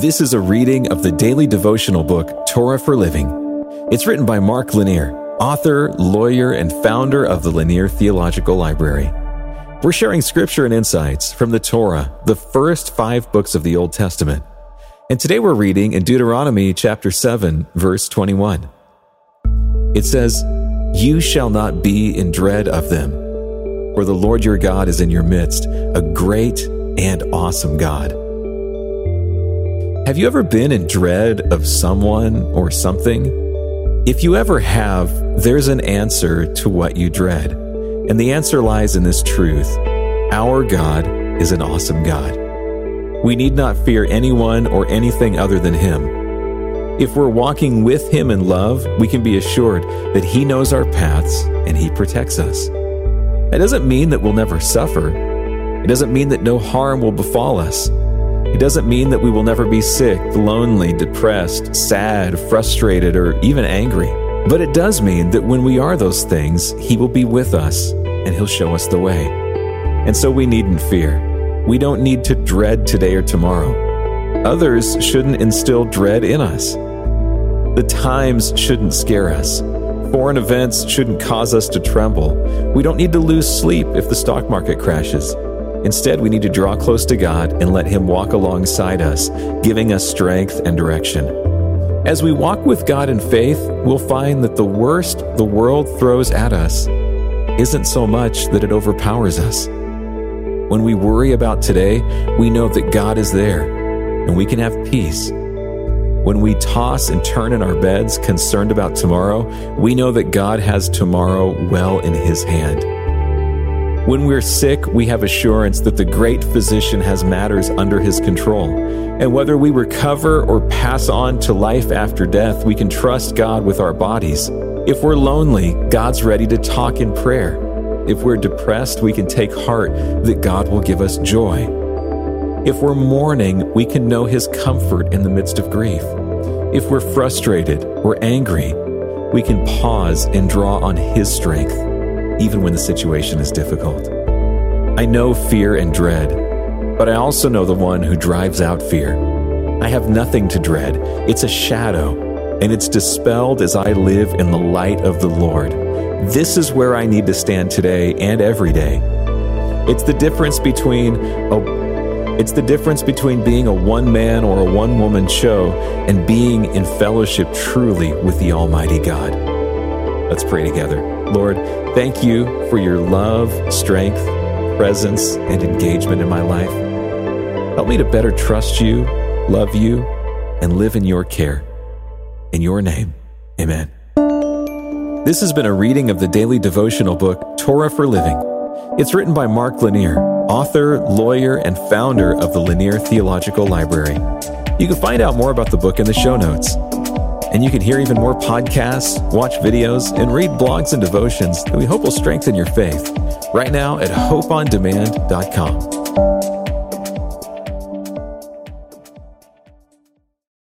This is a reading of the daily devotional book, Torah for Living. It's written by Mark Lanier, author, lawyer, and founder of the Lanier Theological Library. We're sharing scripture and insights from the Torah, the first five books of the Old Testament. And today we're reading in Deuteronomy chapter 7, verse 21. It says, You shall not be in dread of them, for the Lord your God is in your midst, a great and awesome God. Have you ever been in dread of someone or something? If you ever have, there's an answer to what you dread. And the answer lies in this truth Our God is an awesome God. We need not fear anyone or anything other than Him. If we're walking with Him in love, we can be assured that He knows our paths and He protects us. That doesn't mean that we'll never suffer. It doesn't mean that no harm will befall us. It doesn't mean that we will never be sick, lonely, depressed, sad, frustrated, or even angry. But it does mean that when we are those things, He will be with us and He'll show us the way. And so we needn't fear. We don't need to dread today or tomorrow. Others shouldn't instill dread in us. The times shouldn't scare us. Foreign events shouldn't cause us to tremble. We don't need to lose sleep if the stock market crashes. Instead, we need to draw close to God and let Him walk alongside us, giving us strength and direction. As we walk with God in faith, we'll find that the worst the world throws at us isn't so much that it overpowers us. When we worry about today, we know that God is there and we can have peace. When we toss and turn in our beds concerned about tomorrow, we know that God has tomorrow well in His hand. When we're sick, we have assurance that the great physician has matters under his control. And whether we recover or pass on to life after death, we can trust God with our bodies. If we're lonely, God's ready to talk in prayer. If we're depressed, we can take heart that God will give us joy. If we're mourning, we can know His comfort in the midst of grief. If we're frustrated or angry, we can pause and draw on His strength even when the situation is difficult. I know fear and dread, but I also know the one who drives out fear. I have nothing to dread. It's a shadow, and it's dispelled as I live in the light of the Lord. This is where I need to stand today and every day. It's the difference between a it's the difference between being a one man or a one woman show and being in fellowship truly with the Almighty God. Let's pray together. Lord, thank you for your love, strength, presence, and engagement in my life. Help me to better trust you, love you, and live in your care. In your name, amen. This has been a reading of the daily devotional book, Torah for Living. It's written by Mark Lanier, author, lawyer, and founder of the Lanier Theological Library. You can find out more about the book in the show notes. And you can hear even more podcasts, watch videos, and read blogs and devotions that we hope will strengthen your faith right now at hopeondemand.com.